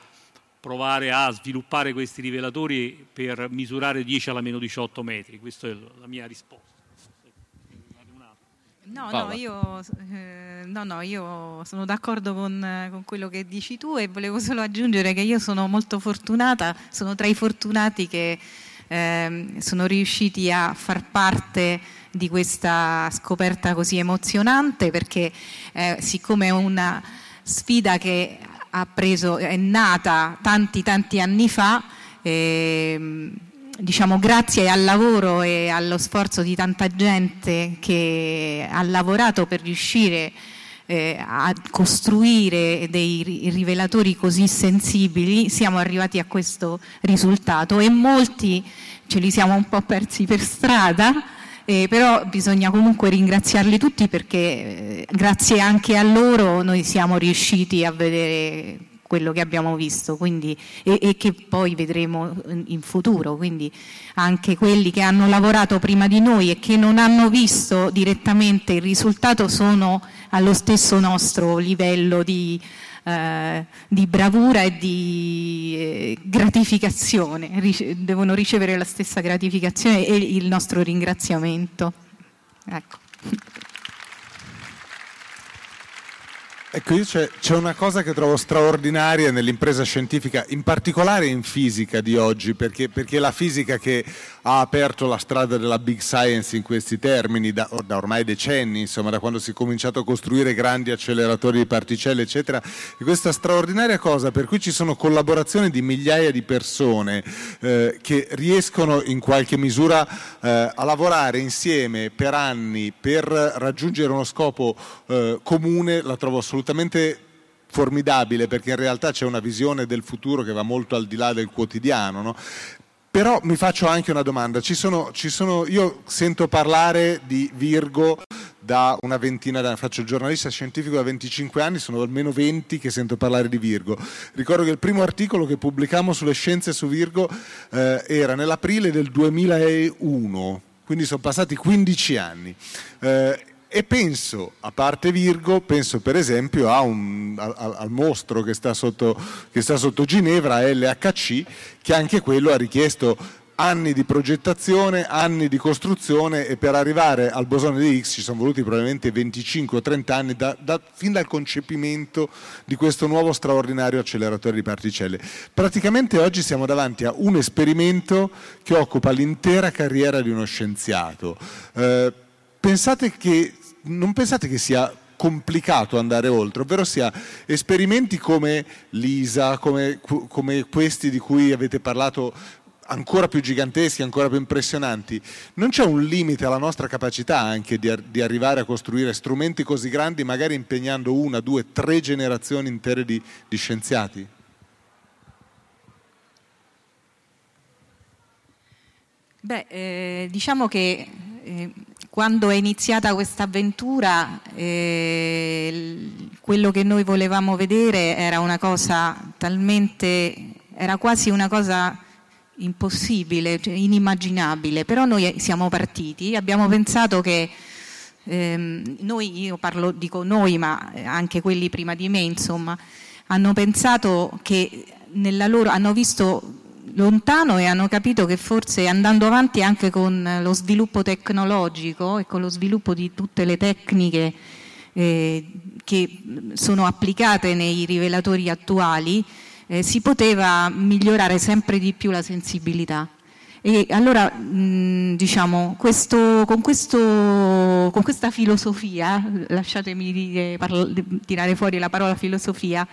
provare a sviluppare questi rivelatori per misurare 10 alla meno 18 metri, questa è la mia risposta. No, no io, eh, no, no, io, sono d'accordo con, con, quello che dici tu e volevo solo aggiungere che io sono molto fortunata, sono tra i fortunati che eh, sono riusciti a far parte di questa scoperta così emozionante perché eh, siccome è una sfida che preso, è nata tanti tanti anni fa, eh, diciamo, grazie al lavoro e allo sforzo di tanta gente che ha lavorato per riuscire eh, a costruire dei rivelatori così sensibili siamo arrivati a questo risultato e molti ce li siamo un po' persi per strada eh, però bisogna comunque ringraziarli tutti perché eh, grazie anche a loro noi siamo riusciti a vedere quello che abbiamo visto quindi, e, e, che poi vedremo in futuro. Quindi anche quelli che hanno lavorato prima di noi e che non hanno visto direttamente il risultato sono allo stesso nostro livello di, eh, di bravura e di eh, gratificazione, Rice- devono ricevere la stessa gratificazione e il nostro ringraziamento. Ecco. Ecco, io c'è, c'è, una cosa che trovo straordinaria nell'impresa scientifica, in particolare in fisica di oggi, perché, perché la fisica che ha aperto la strada della big science in questi termini da, da, ormai decenni, insomma, da quando si è cominciato a costruire grandi acceleratori di particelle, eccetera, e questa straordinaria cosa per cui ci sono collaborazioni di migliaia di persone eh, che riescono in qualche misura eh, a lavorare insieme per anni per raggiungere uno scopo eh, comune, la trovo assolutamente formidabile perché in realtà c'è una visione del futuro che va molto al di là del quotidiano. No? Però mi faccio anche una domanda, ci sono, ci sono, io sento parlare di Virgo da una ventina d'anni, faccio il giornalista scientifico da 25 anni, sono almeno 20 che sento parlare di Virgo. Ricordo che il primo articolo che pubblicammo sulle scienze su Virgo eh, era nell'aprile del 2001, quindi sono passati 15 anni. Eh, e penso, a parte Virgo, penso per esempio un, al, al, mostro che sta, sotto, che sta sotto Ginevra, LHC, che anche quello ha richiesto anni di progettazione, anni di costruzione e per arrivare al bosone di Higgs ci sono voluti probabilmente 25 o 30 anni da, da, fin dal concepimento di questo nuovo straordinario acceleratore di particelle. Praticamente oggi siamo davanti a un esperimento che occupa l'intera carriera di uno scienziato. Eh, pensate che non pensate che sia complicato andare oltre, ovvero sia esperimenti come l'ISA, come, come questi di cui avete parlato ancora più giganteschi, ancora più impressionanti, non c'è un limite alla nostra capacità anche di, di, arrivare a costruire strumenti così grandi, magari impegnando una, due, tre generazioni intere di, di scienziati? Beh, eh, diciamo che eh, quando è iniziata questa avventura eh, quello che noi volevamo vedere era una cosa talmente, era quasi una cosa impossibile, cioè inimmaginabile, però noi siamo partiti, abbiamo pensato che ehm, noi, io parlo, dico noi, ma anche quelli prima di me, insomma, hanno pensato che nella loro, hanno visto lontano e hanno capito che forse andando avanti anche con lo sviluppo tecnologico e con lo sviluppo di tutte le tecniche eh, che sono applicate nei rivelatori attuali, eh, si poteva migliorare sempre di più la sensibilità. E allora mh, diciamo, questo, con, questo, con, questa filosofia, lasciatemi dire, parla, tirare fuori la parola filosofia,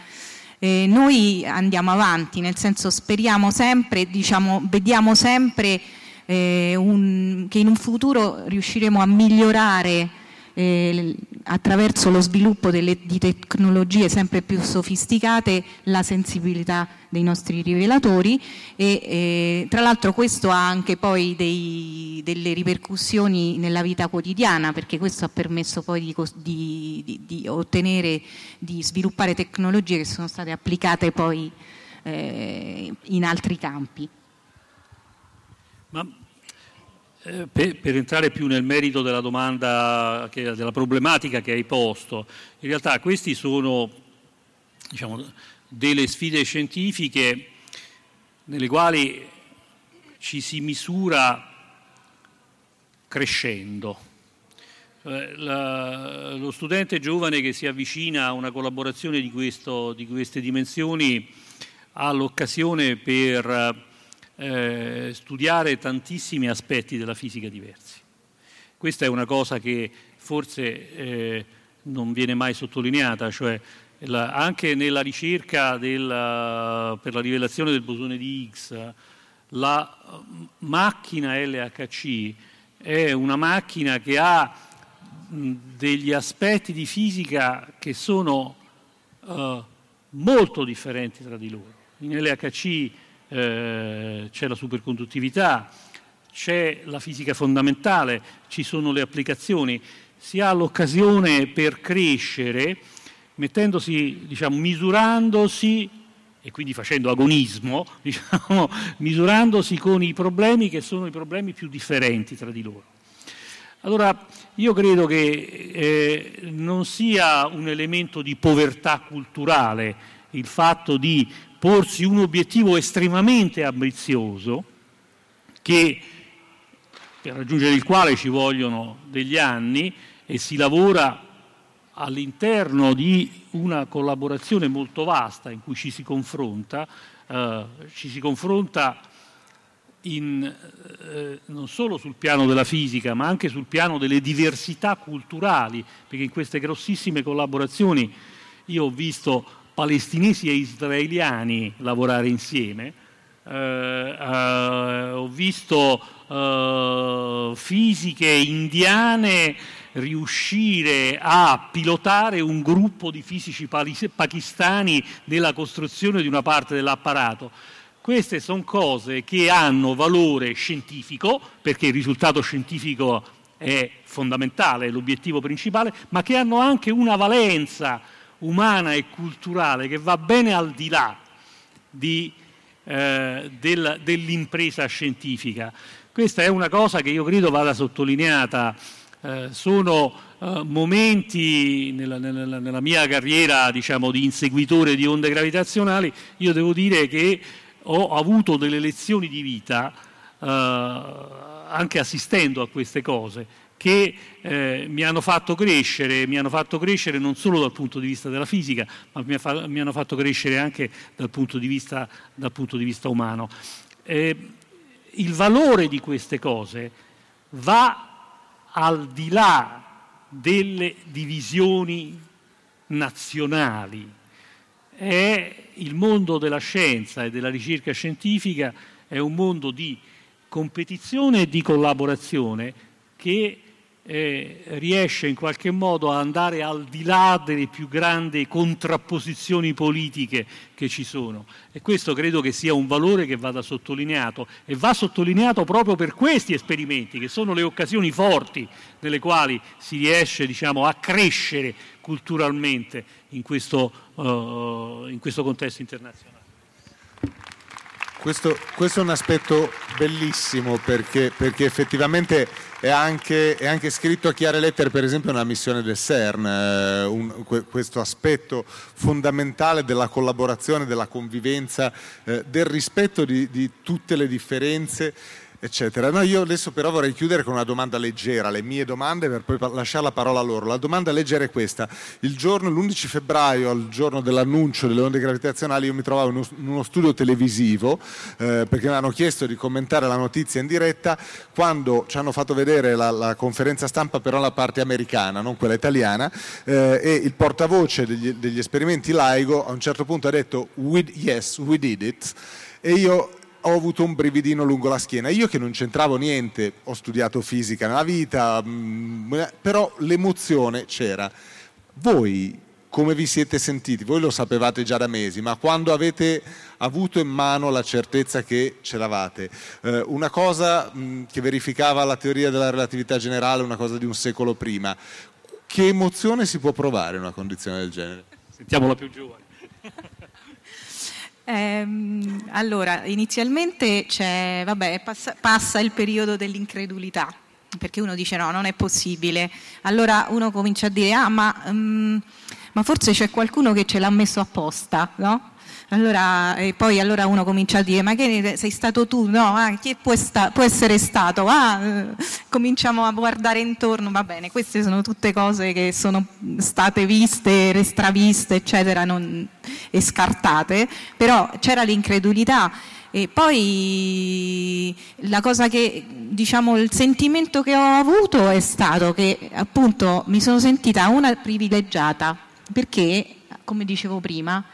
eh, noi andiamo avanti, nel senso speriamo sempre, diciamo, vediamo sempre eh, un, che in un futuro riusciremo a migliorare eh, attraverso lo sviluppo delle, di tecnologie sempre più sofisticate la sensibilità dei nostri rivelatori e eh, tra l'altro questo ha anche poi dei, delle ripercussioni nella vita quotidiana perché questo ha permesso poi di, di, di, ottenere, di sviluppare tecnologie che sono state applicate poi eh, in altri campi. Ma per, per, entrare più nel merito della domanda, che, della problematica che hai posto, in realtà queste sono diciamo, delle sfide scientifiche nelle quali ci si misura crescendo. La, lo studente giovane che si avvicina a una collaborazione di, questo, di queste dimensioni ha l'occasione per eh, studiare tantissimi aspetti della fisica diversi. Questa è una cosa che forse eh, non viene mai sottolineata, cioè la, anche nella ricerca della, per la rivelazione del bosone di Higgs, la macchina LHC è una macchina che ha degli aspetti di fisica che sono uh, molto differenti tra di loro. In LHC eh, c'è la superconduttività, c'è la fisica fondamentale, ci sono le applicazioni, si ha l'occasione per crescere mettendosi, diciamo, misurandosi e quindi facendo agonismo, diciamo, misurandosi con i problemi che sono i problemi più differenti tra di loro. Allora, io credo che eh, non sia un elemento di povertà culturale il fatto di porsi un obiettivo estremamente ambizioso, che, per raggiungere il quale ci vogliono degli anni e si lavora all'interno di una collaborazione molto vasta in cui ci si confronta, eh, ci si confronta in, eh, non solo sul piano della fisica, ma anche sul piano delle diversità culturali, perché in queste grossissime collaborazioni io ho visto palestinesi e israeliani lavorare insieme, eh, eh, ho visto eh, fisiche indiane riuscire a pilotare un gruppo di fisici pakistani nella costruzione di una parte dell'apparato. Queste sono cose che hanno valore scientifico, perché il risultato scientifico è fondamentale, è l'obiettivo principale, ma che hanno anche una valenza umana e culturale che va bene al di là di, eh, del, dell'impresa scientifica. Questa è una cosa che io credo vada sottolineata eh, sono eh, momenti nella, nella, nella, mia carriera diciamo, di inseguitore di onde gravitazionali, io devo dire che ho avuto delle lezioni di vita eh, anche assistendo a queste cose che eh, mi hanno fatto crescere, mi hanno fatto crescere non solo dal punto di vista della fisica, ma mi, fa, mi hanno fatto crescere anche dal punto di vista, punto di vista umano. Eh, il valore di queste cose va al di là delle divisioni nazionali. È il mondo della scienza e della ricerca scientifica è un mondo di competizione e di collaborazione che eh, riesce in qualche modo a andare al di là delle più grandi contrapposizioni politiche che ci sono. E questo credo che sia un valore che vada sottolineato e va sottolineato proprio per questi esperimenti, che sono le occasioni forti nelle quali si riesce diciamo, a crescere culturalmente in questo, uh, in questo contesto internazionale. Questo, questo, è un aspetto bellissimo perché, perché effettivamente è anche, è anche, scritto a chiare lettere, per esempio, nella missione del CERN, eh, un, questo aspetto fondamentale della collaborazione, della convivenza, eh, del rispetto di, di tutte le differenze eccetera. No, io adesso però vorrei chiudere con una domanda leggera, le mie domande per poi lasciare la parola a loro. La domanda leggera è questa. Il giorno, l'11 febbraio, al giorno dell'annuncio delle onde gravitazionali, io mi trovavo in uno studio televisivo eh, perché mi hanno chiesto di commentare la notizia in diretta quando ci hanno fatto vedere la, la conferenza stampa però la parte americana, non quella italiana, eh, e il portavoce degli, degli esperimenti LIGO a un certo punto ha detto yes, we did it e io ho avuto un brividino lungo la schiena. Io che non c'entravo niente, ho studiato fisica nella vita, mm, però l'emozione c'era. Voi come vi siete sentiti? Voi lo sapevate già da mesi, ma quando avete avuto in mano la certezza che ce l'avate, eh, una cosa mh, mm, che verificava la teoria della relatività generale, una cosa di un secolo prima, che emozione si può provare in una condizione del genere? Sentiamo la più giovane. Ehm, allora, inizialmente vabbè, passa, passa il periodo dell'incredulità, perché uno dice no, non è possibile. Allora uno comincia a dire, ah, ma, um, ma forse c'è qualcuno che ce l'ha messo apposta, no? Allora, e poi allora uno comincia a dire, ma che sei stato tu? No, ah, chi può, sta- può, essere stato? Ah, eh, cominciamo a guardare intorno, va bene, queste sono tutte cose che sono state viste, restraviste, eccetera, non, e scartate, però c'era l'incredulità. E poi la cosa che, diciamo, il sentimento che ho avuto è stato che appunto mi sono sentita una privilegiata, perché, come dicevo prima,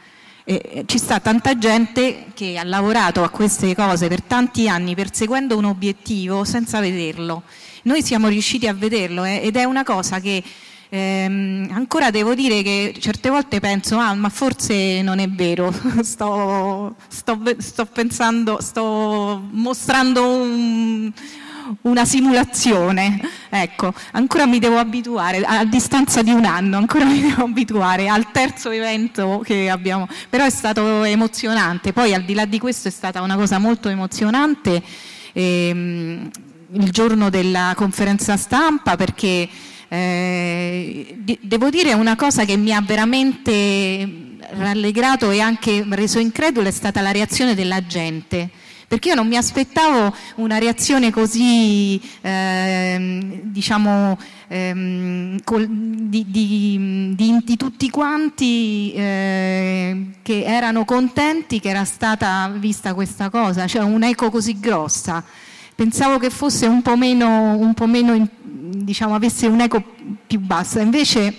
eh, ci sta tanta gente che ha lavorato a queste cose per tanti anni perseguendo un obiettivo senza vederlo. Noi siamo riusciti a vederlo eh, ed è una cosa che ehm, ancora devo dire che certe volte penso, ah, ma forse non è vero, sto, sto, sto pensando, sto mostrando un una simulazione. Ecco, ancora mi devo abituare, a distanza di un anno, ancora mi devo abituare al terzo evento che abbiamo, però è stato emozionante. Poi al di là di questo è stata una cosa molto emozionante ehm, il giorno della conferenza stampa perché eh, devo dire una cosa che mi ha veramente rallegrato e anche reso incredulo è stata la reazione della gente perché io non mi aspettavo una reazione così, ehm, diciamo, ehm, col, di, di, di, di, tutti quanti eh, che erano contenti che era stata vista questa cosa, cioè un'eco così grossa. Pensavo che fosse un po' meno, un po meno diciamo, avesse un'eco più bassa, invece,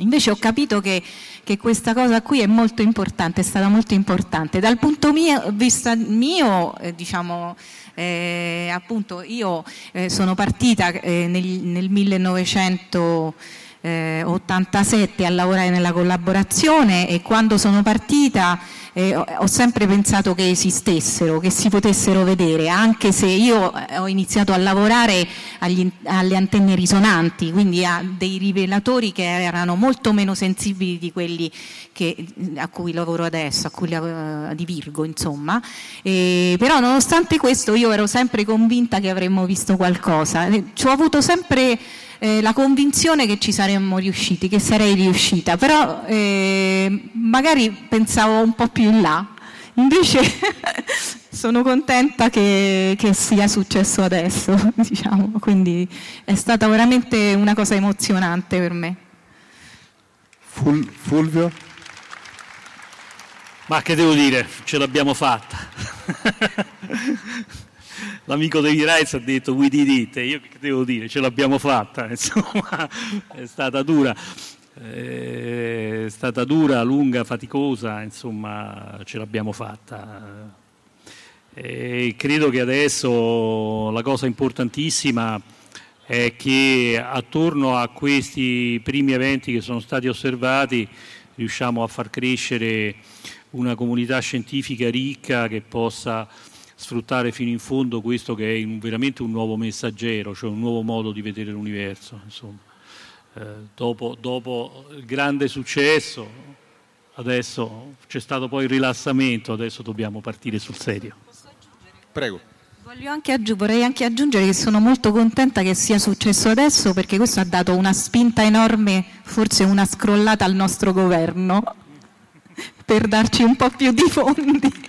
invece ho capito che che questa cosa qui è molto importante, è stata molto importante. Dal punto di vista mio, eh, diciamo, eh, appunto, io eh, sono partita eh, nel, nel 1987 a lavorare nella collaborazione e quando sono partita eh, ho sempre pensato che esistessero, che si potessero vedere, anche se io eh, ho iniziato a lavorare agli, alle antenne risonanti, quindi a dei rivelatori che erano molto meno sensibili di quelli che, a cui lavoro adesso, a cui uh, di Virgo, insomma. E, però nonostante questo io ero sempre convinta che avremmo visto qualcosa. Ci ho avuto sempre eh, la convinzione che ci saremmo riusciti, che sarei riuscita, però eh, magari pensavo un po' più in là. Invece sono contenta che, che, sia successo adesso, diciamo. quindi è stata veramente una cosa emozionante per me. Ful Fulvio? Ma che devo dire, ce l'abbiamo fatta l'amico David Rice ha detto we did it, io che devo dire, ce l'abbiamo fatta, insomma, è stata dura, è stata dura, lunga, faticosa, insomma, ce l'abbiamo fatta. E credo che adesso la cosa importantissima è che attorno a questi primi eventi che sono stati osservati riusciamo a far crescere una comunità scientifica ricca che possa sfruttare fino in fondo questo che è veramente un nuovo messaggero, cioè un nuovo modo di vedere l'universo. Eh, dopo, dopo il grande successo, adesso c'è stato poi il rilassamento, adesso dobbiamo partire sul serio. Prego. Anche vorrei anche aggiungere che sono molto contenta che sia successo adesso perché questo ha dato una spinta enorme, forse una scrollata al nostro governo per darci un po' più di fondi.